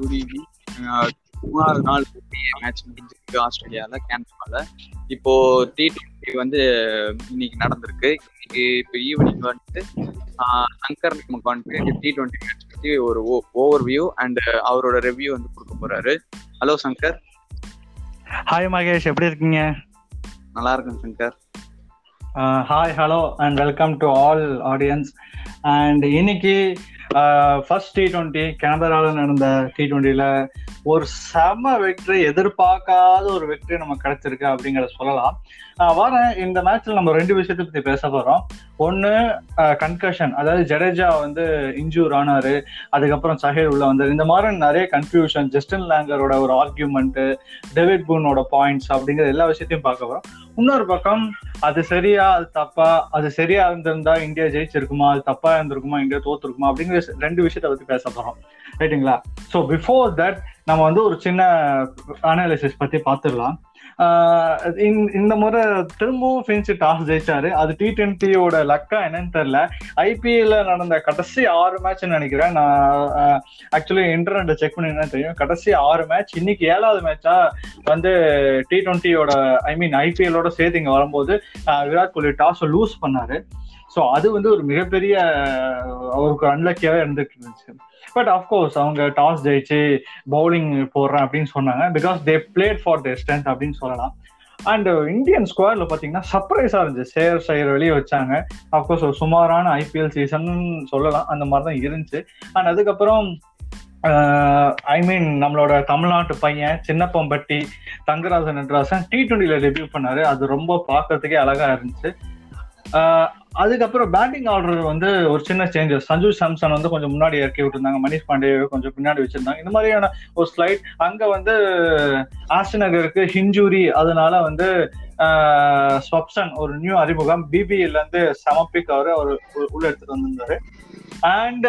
Evening மூணாவது நாள் match முடிஞ்சிருக்கு ஆஸ்திரேலியால கேன்பால இப்போ டி டுவெண்ட்டி வந்து இன்னைக்கு நடந்திருக்கு. இன்னைக்கு இப்போ ஈவினிங் வந்துட்டு சங்கர் நமக்கு வந்துட்டு டி டுவெண்ட்டி மேட்ச் பத்தி ஒரு ஓவர் வியூ அண்ட் அவரோட ரிவ்யூ வந்து கொடுக்க போறாரு. ஹலோ சங்கர். ஹாய் மகேஷ். எப்படி இருக்கீங்க? நல்லா இருக்கேன் Shankar. Hi hello and welcome to all audience and இன்னைக்கு ஃபர்ஸ்ட் டி டுவெண்ட்டி கேனடாவில் நடந்த டி டுவெண்ட்டியில் ஒரு செம வெற்றி எதிர்பார்க்காத ஒரு வெற்றி நமக்கு கிடைச்சிருக்கு அப்படிங்கிறத சொல்லலாம். Uh, வர இந்த மேட்ச்சில் நம்ம ரெண்டு விஷயத்தை பற்றி பேச போறோம். ஒன்னு கன்கஷன் uh, அதாவது ஜடேஜா வந்து இன்ஜூர் ஆனாரு அதுக்கப்புறம் சஹேல் உள்ள வந்தார். இந்த மாதிரி நிறைய கன்ஃபியூஷன் ஜஸ்டின் லேங்கரோட ஒரு ஆர்கியூமெண்ட்டு டேவிட் பூனோட பாயிண்ட்ஸ் அப்படிங்கிற எல்லா விஷயத்தையும் பார்க்க போகிறோம் இன்னொரு பக்கம் அது சரியா அது தப்பா அது சரியா இருந்திருந்தா இந்தியா ஜெயிச்சிருக்குமா அது தப்பா இருந்திருக்குமா இந்தியா தோத்துருக்குமா அப்படிங்கிற ரெண்டு விஷயத்த பத்தி பேச போறோம். ரைட்டுங்களா ஸோ பிஃபோர் தட் நம்ம வந்து ஒரு சின்ன அனாலிசிஸ் பத்தி பார்த்துடலாம். இந்த முறை திரும்பவும் ஃபின்சி டாஸ் ஜெயிச்சாரு. அது டி டுவெண்ட்டியோட லக்கா என்னன்னு தெரியல ஐபிஎல்ல நடந்த கடைசி ஆறு மேட்ச் நினைக்கிறேன். நான் ஆக்சுவலி இன்டர்நெட்டை செக் பண்ணி தெரியும். கடைசி ஆறு மேட்ச் இன்னைக்கு ஏழாவது மேட்சா வந்து டி டுவெண்ட்டியோட ஐ மீன் ஐபிஎல்லோட சேர்த்து இங்க வரும்போது விராட் கோலி டாஸ் லூஸ் பண்ணாரு. ஸோ அது வந்து ஒரு மிகப்பெரிய அவருக்கு அன்லக்கியாவே இருந்துட்டு இருந்துச்சு. பட் அஃப்கோர்ஸ் அவங்க டாஸ் ஜெயிச்சு பவுலிங் போடுறேன் அப்படின்னு சொன்னாங்க. Because they played for the strength அப்படின்னு சொல்லலாம். அண்ட் இந்தியன் ஸ்குவாட்ல பாத்தீங்கன்னா சர்ப்ரைஸா இருந்துச்சு. சேர் சைர் வெளியே வச்சாங்க. அஃப்கோர்ஸ் ஒரு சுமாரான ஐபிஎல் சீசன் சொல்லலாம். அந்த மாதிரி தான் இருந்துச்சு. அண்ட் அதுக்கப்புறம் ஐ மீன் நம்மளோட தமிழ்நாட்டு பையன் சின்னப்பம்பட்டி தங்கராஜன் நடராசன் டி டுவெண்ட்டில டெபியூ பண்ணாரு. அது ரொம்ப பார்க்கறதுக்கே அழகா இருந்துச்சு. அதுக்கப்புறம் பேட்டிங் ஆர்டர் வந்து ஒரு சின்ன சேஞ்சஸ் சஞ்சு சாம்சன் வந்து கொஞ்சம் முன்னாடி இறக்கி விட்டுருந்தாங்க. மணிஷ் பாண்டே கொஞ்சம் பின்னாடி வச்சிருந்தாங்க. இந்த மாதிரியான ஒரு ஸ்லைட் அங்க வந்து ஆசிநகருக்கு ஹிஞ்சூரி அதனால வந்து ஸ்வப்சன் ஒரு நியூ அறிமுகம். பிபிஎல்ல இருந்து சமப்பிக் அவர் அவர் உள்ள எடுத்துட்டு வந்திருந்தாரு. அண்ட்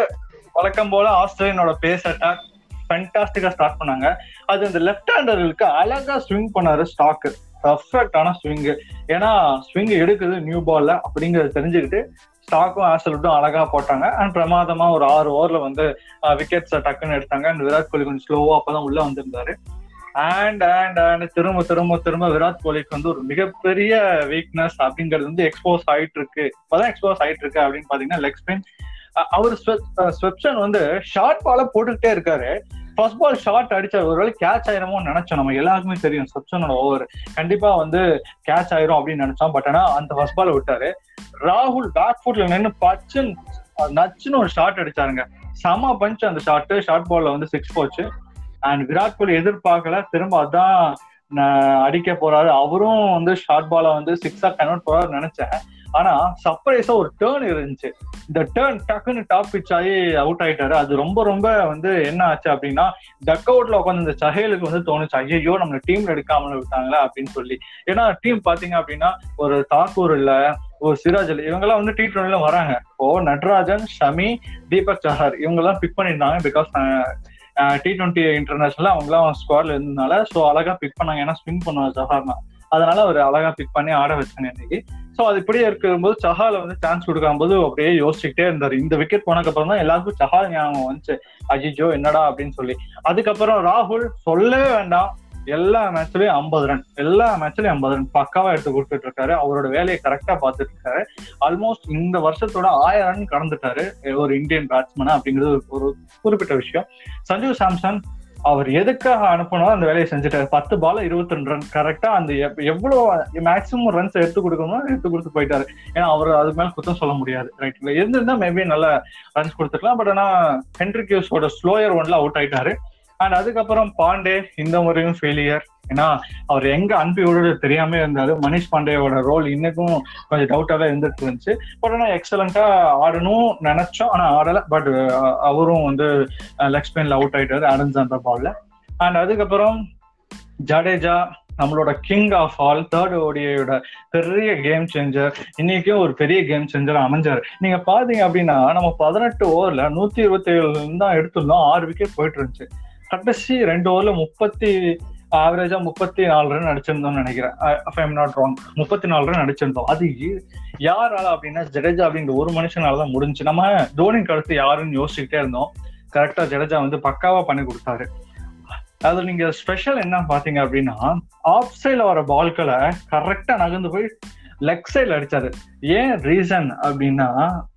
வழக்கம் போல ஆஸ்திரேலியனோட பேஸ் அட்டாக் ஃபென்டாஸ்டிக்கா ஸ்டார்ட் பண்ணாங்க. அது இந்த லெஃப்ட் ஹேண்டர்களுக்கு அழகா ஸ்விங் பண்ணாரு ஸ்டாக்கு பர்ஃபெக்டான ஸ்விங் ஏன்னா ஸ்விங் எடுக்குது நியூ பால்ல அப்படிங்கறத தெரிஞ்சுக்கிட்டு ஸ்டாக்கும் ஆசல்ட்டும் அழகா போட்டாங்க. அண்ட் பிரமாதமா ஒரு ஆறு ஓவர்ல வந்து விக்கெட்ஸ் டக்குன்னு எடுத்தாங்க. அண்ட் விராட் கோலி கொஞ்சம் ஸ்லோவா அப்பதான் உள்ள வந்திருந்தாரு. அண்ட் அண்ட் அண்ட் திரும்ப திரும்ப திரும்ப விராட் கோலிக்கு வந்து ஒரு மிகப்பெரிய வீக்னஸ் அப்படிங்கிறது வந்து எக்ஸ்போஸ் ஆயிட்டு இருக்கு இப்பதான் எக்ஸ்போஸ் ஆயிட்டு இருக்கு அப்படின்னு பாத்தீங்கன்னா லெக் ஸ்பின் அவர் ஸ்வெப்சன் வந்து ஷார்ட் பால போட்டுக்கிட்டே இருக்காரு. ஃபர்ஸ்ட் பால் ஷார்ட் அடிச்சா ஒருவேளை கேட்ச் ஆயிருமோ நினைச்சோம். நம்ம எல்லாருக்குமே தெரியும். சப்சனோட ஓவர் கண்டிப்பா வந்து கேட்ச் ஆயிரும் அப்படின்னு நினைச்சோம். பட் ஆனா அந்த ஃபர்ஸ்ட் பால் விட்டாரு. ராகுல் பேக் ஃபுட்ல நின்று பச்சுன்னு நச்சுன்னு ஒரு ஷார்ட் அடிச்சாருங்க. செம பஞ்ச் அந்த ஷார்ட் ஷார்ட் பால்ல வந்து சிக்ஸ் போச்சு. அண்ட் விராட் கோலி எதிர்பார்க்கல. திரும்ப அதான் அடிக்க போறாரு. அவரும் வந்து ஷார்ட் பால வந்து சிக்ஸா கன்வெர்ட் போறாரு நினைச்சேன். ஆனா சர்ப்ரைஸா ஒரு டேர்ன் இருந்துச்சு. இந்த டேர்ன் டக்குன்னு டாப் பிச் ஆகி அவுட் ஆயிட்டாரு. அது ரொம்ப ரொம்ப வந்து என்ன ஆச்சு அப்படின்னா டக் அவுட்ல உட்காந்து இந்த சஹேலுக்கு வந்து தோணுச்சு. ஐயோ நம்ம டீம்ல எடுக்காமல் விட்டாங்களா அப்படின்னு சொல்லி. ஏன்னா டீம் பாத்தீங்க அப்படின்னா ஒரு தாக்கூர் இல்ல ஒரு சிராஜ் இல்ல இவங்க எல்லாம் வந்து டி டுவெண்ட்டில வராங்க. இப்போ நட்ராஜன் ஷமி தீபக் சஹார் இவங்க எல்லாம் பிக் பண்ணியிருந்தாங்க பிகாஸ் டி டுவெண்ட்டி இன்டர்நேஷனல் அவங்க எல்லாம் ஸ்குவாட்ல இருந்ததுனால ஸோ அழகா பிக் பண்ணாங்க. ஏன்னா ஸ்விங் பண்ணுவாங்க சஹார்னா அதனால அவர் அழகா பிக் பண்ணி ஆட வச்சாங்க இன்னைக்கு. ஸோ அது இப்படியே இருக்கும்போது சஹால வந்து சான்ஸ் கொடுக்காம போது அப்படியே யோசிச்சுக்கிட்டே இருந்தாரு. இந்த விக்கெட் போனதுக்கு அப்புறம் தான் எல்லாருக்கும் சஹால் ஞாபகம் வந்துச்சு. அஜிஜோ என்னடா அப்படின்னு சொல்லி. அதுக்கப்புறம் ராகுல் சொல்லவே வேண்டாம். எல்லா மேட்ச்லயும் ஐம்பது ரன் எல்லா மேட்ச்லயும் ஐம்பது ரன் பக்காவா எடுத்து கொடுத்துட்டு இருக்காரு. அவரோட வேலையை கரெக்டா பார்த்துட்டு இருக்காரு. ஆல்மோஸ்ட் இந்த வருஷத்தோட ஆயிரம் ரன் கடந்துட்டாரு ஒரு இந்தியன் பேட்ஸ்மேன் அப்படிங்கிறது ஒரு குறிப்பிட்ட விஷயம். சஞ்சு சாம்சன் அவர் எதுக்காக அனுப்பணும் அந்த வேலையை செஞ்சுட்டாரு. பத்து பால இருபத்தி ரெண்டு ரன் கரெக்டா அந்த எவ்வளவு மேக்சிமம் ரன்ஸ் எடுத்து கொடுக்கணும் எடுத்து கொடுத்து போயிட்டாரு. ஏன்னா அவர் அது மேல குத்தம் சொல்ல முடியாது. ரைட்ல இருந்திருந்தா மேபி நல்ல ரன்ஸ் கொடுத்துருக்கலாம். பட் ஆனா ஹென்ரிக்யூஸோட ஸ்லோயர் ஒன்ல அவுட் ஆயிட்டாரு. அண்ட் அதுக்கப்புறம் பாண்டே இந்த முறையும் ஃபெயிலியர் ஏன்னா அவர் எங்க அனுப்பி விடுறது தெரியாம இருந்தாரு. மணிஷ் பாண்டேயோட ரோல் இன்னைக்கும் கொஞ்சம் டவுட்டாவே இருந்துட்டு இருந்துச்சு. பட் ஆனா எக்ஸலண்டா ஆடணும் நினைச்சோம். ஆனா ஆடல. பட் அவரும் வந்து லெக் ஸ்பெயின்ல அவுட் ஆயிட்டாரு ஆடன்ஸ் அந்த பால்ல அண்ட் அதுக்கப்புறம் ஜடேஜா நம்மளோட கிங் ஆஃப் ஆல் தேர்ட் ஓடியோட பெரிய கேம் சேஞ்சர் இன்னைக்கும் ஒரு பெரிய கேம் சேஞ்சர் அமைஞ்சார். நீங்க பாத்தீங்க அப்படின்னா நம்ம பதினெட்டு ஓவர்ல நூத்தி இருபத்தி ஏழு தான் எடுத்திருந்தோம். ஆறு விக்கெட் போயிட்டு இருந்துச்சு. கடைசி ரெண்டு ஓவர்ல முப்பத்தி ஆவரேஜா முப்பத்தி நாலு ரன் அடிச்சிருந்தோம்னு நினைக்கிறேன். நாட் ராங் முப்பத்தி நாலு ரன் அடிச்சிருந்தோம். அது யாரால அப்படின்னா ஜடேஜா அப்படின்ற ஒரு மனுஷனால தான் முடிஞ்சு நம்ம தோனிக்கு அடுத்து யாருன்னு யோசிச்சுக்கிட்டே இருந்தோம். கரெக்டா ஜடேஜா வந்து பக்காவா பண்ணி கொடுத்தாரு. அதுல நீங்க ஸ்பெஷல் என்ன பாத்தீங்க அப்படின்னா ஆஃப் சைட்ல வர பால்களை கரெக்டா நகர்ந்து போய் லெக் சைடில் அடிச்சாரு. ஏன் ரீசன் அப்படின்னா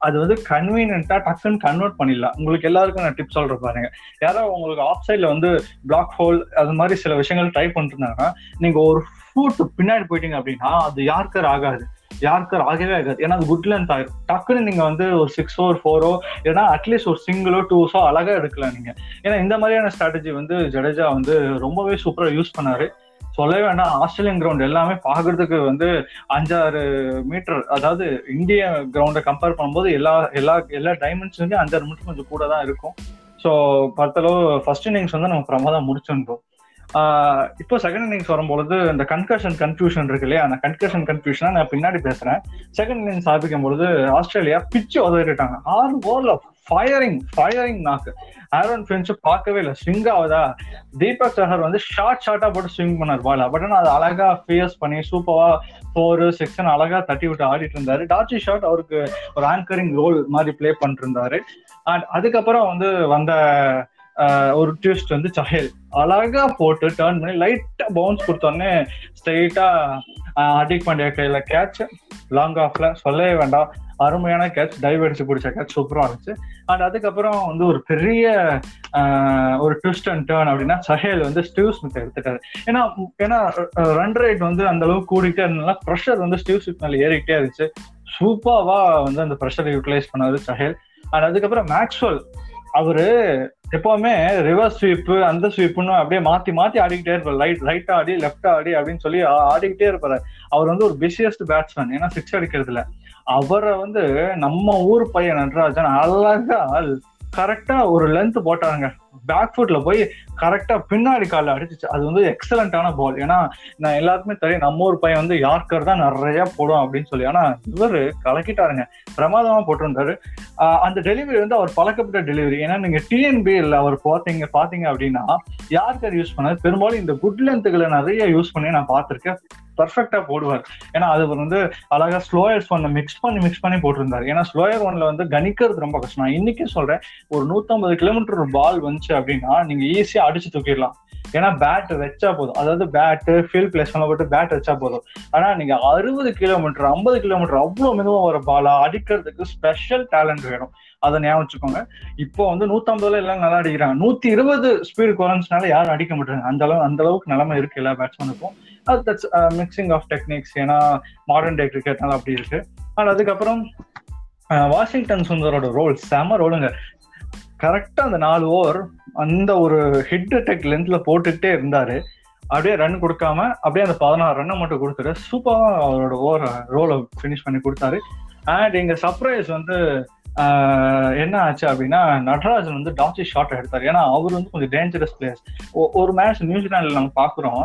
அது வந்து கன்வீனியன்ட்டா டக்குன்னு கன்வெர்ட் பண்ணிடலாம். உங்களுக்கு எல்லாருக்கும் நான் டிப் சொல்ற பாருங்க. யாரோ உங்களுக்கு ஆஃப் சைட்ல வந்து பிளாக் ஹோல் அது மாதிரி சில விஷயங்கள் ட்ரை பண்ணிருந்தாங்கன்னா நீங்க ஒரு ஃபுட் பின்னாடி போயிட்டீங்க அப்படின்னா அது யாருக்கர் ஆகாது. யாருக்கர் ஆகவே ஆகாது. ஏன்னா அது குட் லென்த் ஆயிரும். டக்குன்னு நீங்க வந்து ஒரு சிக்ஸோ ஒரு ஃபோரோ ஏன்னா அட்லீஸ்ட் ஒரு சிங்கிளோ டூஸோ அழகா எடுக்கலாம் நீங்க. ஏன்னா இந்த மாதிரியான ஸ்ட்ராட்டஜி வந்து ஜடேஜா வந்து ரொம்பவே சூப்பரா யூஸ் பண்ணாரு. சொல்லவே வேண்டாம். ஆஸ்திரேலியன் கிரவுண்ட் எல்லாமே பாக்குறதுக்கு வந்து அஞ்சாறு மீட்டர் அதாவது இந்திய கிரவுண்டை கம்பேர் பண்ணும்போது எல்லா எல்லா எல்லா டைமென்ஷன்லயும் அஞ்சாறு மீட்டர் கொஞ்சம் கூட தான் இருக்கும். ஸோ பத்தளவு ஃபர்ஸ்ட் இன்னிங்ஸ் வந்து நம்ம பிரமாதம் முடிச்சிருந்தோம் இப்போ செகண்ட் இன்னிங்ஸ் வரும்பொழுது இந்த கன்கர்ஷன் கன்ஃபியூஷன் இருக்கு இல்லையா? அந்த கன்கர்ஷன் கன்ஃபியூஷனா நான் பின்னாடி பேசுறேன். செகண்ட் இன்னிங்ஸ் ஆரம்பிக்கும் பொழுது ஆஸ்திரேலியா பிச்சு உதவிட்டாங்க ஆறு ஓவர்ல ஃபயரிங் ஃபயரிங் நாக்கு ஆரோன் ஃபின்ச் பார்க்கவே இல்லை. ஸ்விங் ஆகுதா? தீபக் சஹர் வந்து ஷார்ட் ஷார்ட்டா போட்டு ஸ்விங் பண்ணார் பால். பட் ஆனால் அது அழகா ஃபேஸ் பண்ணி சூப்பரா ஃபோர் செக்ஷன் அழகா தட்டி விட்டு ஆடிட்டு இருந்தாரு. டாச்சி ஷார்ட் அவருக்கு ஒரு ஆங்கரிங் ரோல் மாதிரி பிளே பண்ணிட்டு இருந்தாரு. அண்ட் அதுக்கப்புறம் வந்து வந்த ஒரு ட்விஸ்ட் வந்து சஹேல். அழகா போட்டு டேர்ன் பண்ணி லைட்டா பவுன்ஸ் கொடுத்தோடனே ஸ்ட்ரைட்டா ஹர்திக் பாண்டியா கையில கேட்ச் லாங் ஆஃப்ல சொல்லவே வேண்டாம். அருமையான கேட்ச் டைவ் அடிச்சு பிடிச்ச கேட்ச் சூப்பரா இருந்துச்சு. அண்ட் அதுக்கப்புறம் வந்து ஒரு பெரிய ஒரு ட்விஸ்ட் அண்ட் டேர்ன் அப்படின்னா சஹேல் வந்து ஸ்டீவ் ஸ்மித் எடுத்துட்டாரு. ஏன்னா ஏன்னா ரன் ரேட் வந்து அந்த அளவுக்கு கூடிக்கிட்டே இருந்ததுனால ப்ரெஷர் வந்து ஸ்டீவ் ஸ்மித் மேல ஏறிக்கிட்டே இருந்துச்சு. சூப்பராக வந்து அந்த ப்ரெஷரை யூட்டிலைஸ் பண்ணாரு சஹேல். அண்ட் அதுக்கப்புறம் மேக்ஸ்வெல் அவரு எப்பவுமே ரிவர்ஸ் ஸ்வீப் அந்த ஸ்வீப்னு அப்படியே மாத்தி மாத்தி ஆடிக்கிட்டே இருப்பார். ரைட் ரைட் ஆடி லெஃப்ட் ஆடி அப்படின்னு சொல்லி ஆடிக்கிட்டே இருப்பாரு. அவர் வந்து ஒரு பிஸியஸ்ட் பேட்ஸ்மேன் ஏன்னா சிக்ஸ் அடிக்கிறதுல. அவரை வந்து நம்ம ஊர் பையன் நடராஜன் அழகா கரெக்டா ஒரு லென்த் போட்டாங்க. பேக் ஃபுட்ல போய் கரெக்டா பின்னாடி காலில் அடிச்சிச்சு. அது வந்து எக்ஸலண்டான பால் ஏன்னா நான் எல்லாருக்குமே தெரியும் நம்ம ஊர் பையன் வந்து யார்கர் தான் நிறைய போடும் அப்படின்னு சொல்லி. ஆனா இவர் கலக்கிட்டாருங்க. பிரமாதமா போட்டிருந்தாரு. அந்த டெலிவரி வந்து அவர் பழக்கப்பட்ட டெலிவரி ஏன்னா நீங்க டிஎன்பிஎல் அவர் பார்த்தீங்க பாத்தீங்க அப்படின்னா யார்கர் யூஸ் பண்ணாரு? பெரும்பாலும் இந்த குட் லென்த்துகளை நிறைய யூஸ் பண்ணி நான் பார்த்திருக்கேன். பர்ஃபெக்டா போடுவார். ஏன்னா அது வந்து அழகா ஸ்லோயர்ஸ் ஒன்ல மிக்ஸ் பண்ணி மிக்ஸ் பண்ணி போட்டிருந்தாரு. ஏன்னா ஸ்லோயர் ஒன்ல வந்து கணிக்கிறது ரொம்ப கஷ்டம். நான் இன்னைக்கு சொல்றேன் ஒரு நூத்தம்பது கிலோமீட்டர் பால் வந்துச்சு அப்படின்னா நீங்க ஈஸியா அடிச்சு தூக்கிடலாம். ஏன்னா பேட் வச்சா போதும். அதாவது பேட்டு ஃபீல் பிளேஸ் பண்ண போட்டு பேட் வச்சா போதும். ஆனா நீங்க அறுபது கிலோமீட்டர் ஐம்பது கிலோமீட்டர் அவ்வளவு மெதுவா வர பாலா அடிக்கிறதுக்கு ஸ்பெஷல் டேலண்ட் வேணும். அதை ஞாபகம் வச்சுக்கோங்க. இப்போ வந்து நூத்தம்பதுல எல்லாம் நல்லா அடிக்கிறாங்க. நூத்தி இருபது ஸ்பீடு குறைஞ்சினால யாரும் அடிக்க மாட்டாங்க. அந்த அளவு அந்த அளவுக்கு நிலைமை இருக்கு எல்லா பேட்ஸ்மேனுக்கும் அது தட்ஸ் மிக்சிங் ஆஃப் டெக்னிக்ஸ் ஏன்னா மாடர்ன் டே கிரிக்கெட்னால அப்படி இருக்கு. ஆனால் அதுக்கப்புறம் வாஷிங்டன் சுந்தரோட ரோல் செம ரோலுங்க கரெக்டா அந்த நாலு ஓவர் அந்த ஒரு ஹிட் டெக் லென்த்ல போட்டுக்கிட்டே இருந்தாரு. அப்படியே ரன் கொடுக்காம அப்படியே அந்த பதினாறு ரன்னை மட்டும் கொடுத்துட்டு சூப்பராக அவரோட ஓவர் ரோலை ஃபினிஷ் பண்ணி கொடுத்தாரு. அண்ட் இங்க சர்ப்ரைஸ் வந்து என்ன ஆச்சு அப்படின்னா நடராஜன் வந்து டாச்சி ஷார்ட் எடுத்தார். ஏன்னா அவர் வந்து கொஞ்சம் டேஞ்சரஸ் பிளேயர்ஸ் ஒரு மேட்ச் நியூசிலாண்டில் நாங்கள் பார்க்குறோம்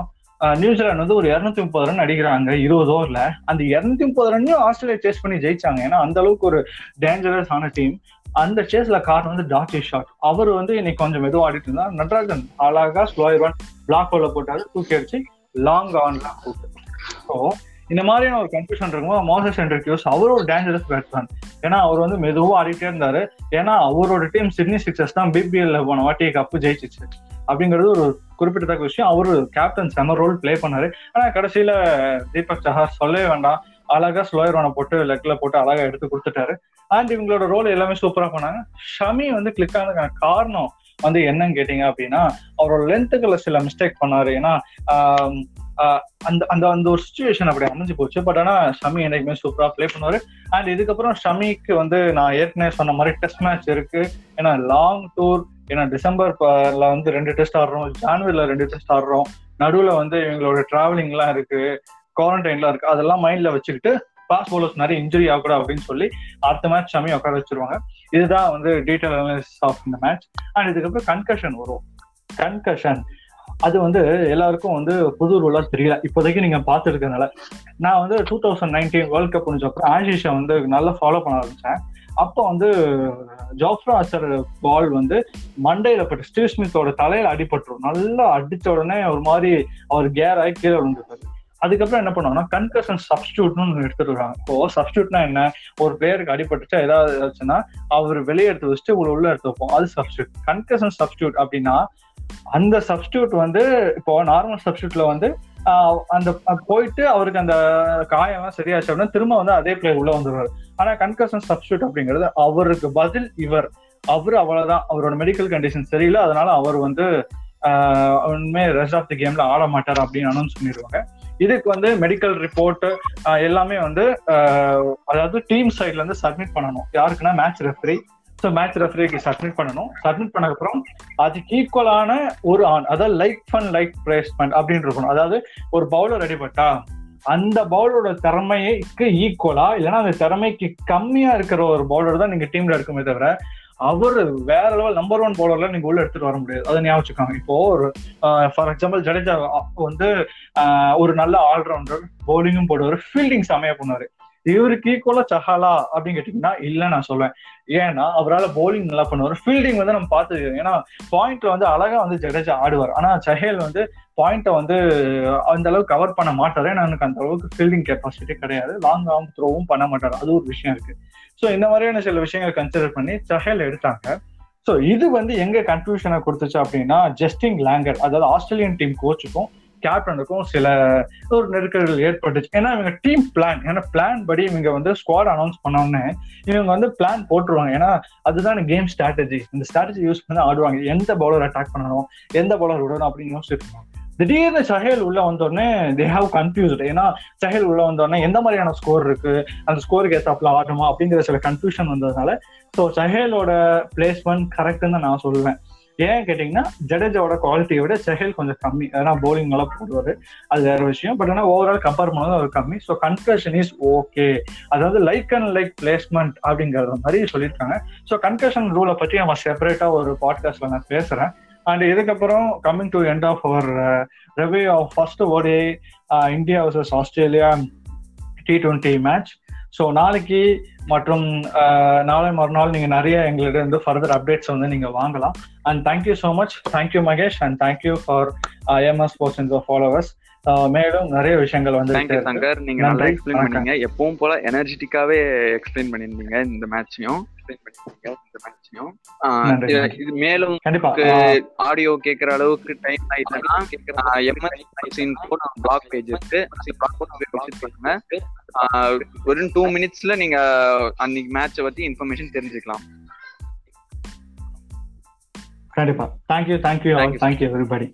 நியூசிலாந்து வந்து ஒரு இரநூத்தி முப்பது ரன் அடிக்கிறாங்க இருபது ஓவர்ல அந்த இரநூத்தி முப்பது ரன்னையும் ஆஸ்திரேலியா சேஸ் பண்ணி ஜெயிச்சாங்க. ஏன்னா அந்த அளவுக்கு ஒரு டேஞ்சரஸ் ஆன டீம் அந்த சேஸ்ல காரணம் வந்து டாச்சி ஷாட் அவர் வந்து இன்னைக்கு கொஞ்சம் மெதுவாக ஆடிட்டு இருந்தா நடராஜன் அழகா ஸ்லோயர் ஒன் பிளாக் ஹோல்ல போட்டாரு. தூக்கி அடிச்சு லாங் ஆன்லாம் கூப்பிட்டு ஸோ இந்த மாதிரியான ஒரு கன்ஃபியூஷன் இருக்கும்போது மோசஸ் ஹென்ட்ரிக்யூஸ் அவர் ஒரு டேஞ்சரஸ் பேட்ஸ்மேன் ஏன்னா அவர் வந்து மெதுவாக ஆடிட்டே இருந்தாரு. ஏன்னா அவரோட டீம் சிட்னி சிக்ஸஸ் தான் பிபிஎல்ல போன வாட்டி கப்பு ஜெயிச்சிச்சு. அப்படிங்கிறது ஒரு குறிப்பிடத்தக்க விஷயம். அவர் கேப்டன் செம ரோல் பிளே பண்ணாரு. ஆனா கடைசியில தீபக் சஹார் சொல்லவே வேண்டாம். அழகா ஸ்லோயர் ஒனை போட்டு லெக்ல போட்டு அழகா எடுத்து கொடுத்துட்டாரு. அண்ட் இவங்களோட ரோல் எல்லாமே சூப்பரா பண்ணாங்க. ஷமி வந்து கிளிக் ஆனதுக்கான காரணம் வந்து என்னன்னு கேட்டீங்க அப்படின்னா அவரோட லென்த்துக்குள்ள சில மிஸ்டேக் பண்ணாரு. ஏன்னா அந்த அந்த அந்த ஒரு சுச்சுவேஷன் அப்படி அமைஞ்சு போச்சு. பட் ஆனா ஷமி என்னைக்குமே சூப்பரா பிளே பண்ணுவாரு. அண்ட் இதுக்கப்புறம் ஷமிக்கு வந்து நான் ஏற்கனவே சொன்ன மாதிரி டெஸ்ட் மேட்ச் இருக்கு. ஏன்னா லாங் டூர் ஏன்னா டிசம்பர்ல வந்து ரெண்டு டெஸ்ட் ஆடுறோம். ஜான்வரில ரெண்டு டெஸ்ட் ஆடுறோம். நடுவுல வந்து இவங்களோட டிராவலிங் எல்லாம் இருக்கு. குவாரண்டைன்லாம் இருக்கு. அதெல்லாம் மைண்ட்ல வச்சுக்கிட்டு பாஸ் பவுலர்ஸ் நிறைய இன்ஜுரி ஆகக்கூடாது அப்படின்னு சொல்லி அடுத்த மேட்ச் ஷமி உட்கார வச்சிருவாங்க. இதுதான் வந்து டீட்டெயில் அனாலிசிஸ் ஆஃப் இந்த மேட்ச் அண்ட் இதுக்கப்புறம் கன்கஷன் வரும். கன்கஷன் அது வந்து எல்லாருக்கும் வந்து புது ரூலா தெரியல. இப்போதைக்கு நீங்க பார்த்துருக்கனால நான் வந்து two thousand nineteen world cup முடிஞ்ச அப்புறம் ஆஷிஷை வந்து நல்லா ஃபாலோ பண்ண ஆரம்பிச்சேன். அப்போ வந்து ஜாஃப்ரா அசர் பால் வந்து மண்டையில பட்டு ஸ்டீவ் ஸ்மித்தோட தலையில அடிபட்டுரும். நல்லா அடிச்ச உடனே ஒரு மாதிரி அவர் கேர் ஆகி கீழே விழுந்துருக்காரு அதுக்கப்புறம் என்ன பண்ணுவோம்னா கன்கஷன் சப்ஸ்டியூட்னு ஒன்று எடுத்துட்டு வராங்க இப்போ சப்ஸ்டியூட்னா என்ன? ஒரு பிளேயருக்கு அடிபட்டுச்சா ஏதாவது ஆச்சுன்னா அவர் வெளியே எடுத்து வச்சுட்டு உள்ள உள்ள எடுத்து வைப்போம். அது சப்ஸ்டியூட் கன்கஷன் சப்ஸ்டியூட் அப்படின்னா அந்த சப்ஸ்டியூட் வந்து இப்போ நார்மல் சப்ஸ்டியூட்ல வந்து ஆஹ் அந்த போயிட்டு அவருக்கு அந்த காயம் சரியாச்சு அப்படின்னா திரும்ப வந்து அதே பிளேயர் உள்ள வந்துருவாரு. ஆனா கன்கஷன் சப்ஸ்டியூட் அப்படிங்கிறது அவருக்கு பதில் இவர். அவரு அவ்வளவுதான். அவரோட மெடிக்கல் கண்டிஷன் சரியில்லை. அதனால அவர் வந்து ஆஹ் உண்மை ரெஸ்ட் ஆஃப் தி கேம்ல ஆட மாட்டார் அப்படின்னு அனௌன்ஸ் பண்ணிடுவாங்க இதுக்கு வந்து மெடிக்கல் ரிப்போர்ட் எல்லாமே வந்து ஆஹ் அதாவது டீம் சைட்ல இருந்து சப்மிட் பண்ணணும். யாருக்குன்னா மேட்ச் ரெஃபரி ஸோ மேட்ச் ரெஃபரிக்கு சப்மிட் பண்ணணும். சப்மிட் பண்ணதுக்கப்புறம் அதுக்கு ஈக்குவலான ஒரு ஆன் அதாவது லைக் ஃபன் லைக் பிளேஸ்மெண்ட் அப்படின்னு இருக்கணும். அதாவது ஒரு பவுலர் அடிபட்டா அந்த பவுலரோட திறமைக்கு ஈக்குவலா இல்லைன்னா அந்த திறமைக்கு கம்மியா இருக்கிற ஒரு பவுலர் தான் நீங்க டீம்ல இருக்குமே தவிர அவர் வேற லெவல் நம்பர் ஒன் பவுலர்ல நீங்க உள்ள எடுத்துட்டு வர முடியாது. அதை ஞாபகம் இப்போ ஒரு ஃபார் எக்ஸாம்பிள் ஜடேஜா வந்து ஆஹ் ஒரு நல்ல ஆல்ரவுண்டர் பவுலிங்கும் போடுவார் ஃபீல்டிங் செமையா பண்ணுவாரு. இவருக்கு ஈக்குவலா சஹாலா அப்படின்னு கேட்டீங்கன்னா இல்ல நான் சொல்லுவேன் ஏன்னா அவரால் பவுலிங் நல்லா பண்ணுவார். ஃபீல்டிங் வந்து நம்ம பார்த்துருக்கோம். ஏன்னா பாயிண்ட்ல வந்து அழகா வந்து ஜடேஜா ஆடுவார். ஆனா சஹேல் வந்து பாயிண்ட்டை வந்து அந்த அளவுக்கு கவர் பண்ண மாட்டாரு. ஏன்னா எனக்கு அந்த அளவுக்கு ஃபீல்டிங் கெப்பாசிட்டி கிடையாது. லாங் ஆர்ம் த்ரோவும் பண்ண மாட்டாரு. அது ஒரு விஷயம் இருக்கு. ஸோ இந்த மாதிரியான சில விஷயங்கள் கன்சிடர் பண்ணி சஹேல் எடுத்தாங்க. ஸோ இது வந்து எங்க கன்ஃபியூஷனை கொடுத்துச்சு அப்படின்னா ஜஸ்டிங் லேங்கர் அதாவது ஆஸ்திரேலியன் டீம் கோச்சுக்கும் கேப்டனுக்கும் சில ஒரு நெருக்கடிகள் ஏற்பட்டுச்சு. ஏன்னா இவங்க டீம் பிளான் ஏன்னா பிளான் படி இவங்க வந்து ஸ்குவாட் அனௌன்ஸ் பண்ணோன்னே இவங்க வந்து பிளான் போட்டுருவாங்க. ஏன்னா அதுதான் கேம் ஸ்ட்ராட்டஜி இந்த ஸ்ட்ராட்டஜி யூஸ் பண்ணி ஆடுவாங்க. எந்த பவுலர் அட்டாக் பண்ணணும் எந்த பவுலர் விடணும் அப்படின்னு யோசிச்சிருக்கணும் திடீர்னு சஹேல் உள்ள வந்தோடனே தே ஹாவ் கன்ஃபியூஸ்ட் ஏன்னா சஹேல் உள்ள வந்தோடனே எந்த மாதிரியான ஸ்கோர் இருக்கு அந்த ஸ்கோருக்கு ஏத்தாப்புல ஆடுமா அப்படிங்கிற சில கன்ஃபியூஷன் வந்ததுனால ஸோ சஹேலோட பிளேஸ்மெண்ட் கரெக்ட்னு தான் நான் சொல்லுவேன் ஏன் கேட்டீங்கன்னா ஜடேஜாவோட குவாலிட்டியை விட செஹல் கொஞ்சம் கம்மி. ஏன்னா பவுலிங் நல்லா போடுவாரு. அது வேற விஷயம். பட் ஆனால் ஓவரால் கம்பேர் பண்ணது அவர் கம்மி. ஸோ கன்கஷன் இஸ் ஓகே அதாவது லைக் அண்ட் லைக் பிளேஸ்மெண்ட் அப்படிங்கிற மாதிரி சொல்லியிருக்காங்க. ஸோ கன்கஷன் ரூலை பற்றி நம்ம செப்பரேட்டா ஒரு பாட்காஸ்ட்ல நான் பேசுறேன். அண்ட் இதுக்கப்புறம் coming to end of our review of first ODI India versus Australia T twenty match so நாளைக்கு மற்றும் நாளை மறுநாள் நீங்க நிறைய எங்களிடம் இருந்து ஃபர்தர் அப்டேட்ஸ் வந்து நீங்க வாங்கலாம். And thank you so much thank you Mahesh and thank you for MS sports in followers மேலும் நிறைய விஷயங்கள் வந்து சங்கர் நீங்க நல்லா எக்ஸ்பிளைன் பண்ணீங்க. எப்பவும் போல எனர்ஜெட்டிக்காவே எக்ஸ்பிளைன் பண்ணிருந்தீங்க இந்த மேட்சையும் எக்ஸ்பிளைன் பண்ணிருந்தீங்க இந்த மேட்சையும் இது மேலும் ஆடியோ கேக்குற அளவுக்கு டைம் ஆயிட்டா எம்எஸ் பிளாக் பேஜ் இருக்கு. பண்ணுங்க ஒரு டூ மினிட்ஸ்ல நீங்க அன்னைக்கு மேட்சை பத்தி இன்ஃபர்மேஷன் தெரிஞ்சுக்கலாம். கண்டிப்பா. Thank you thank you thank you everybody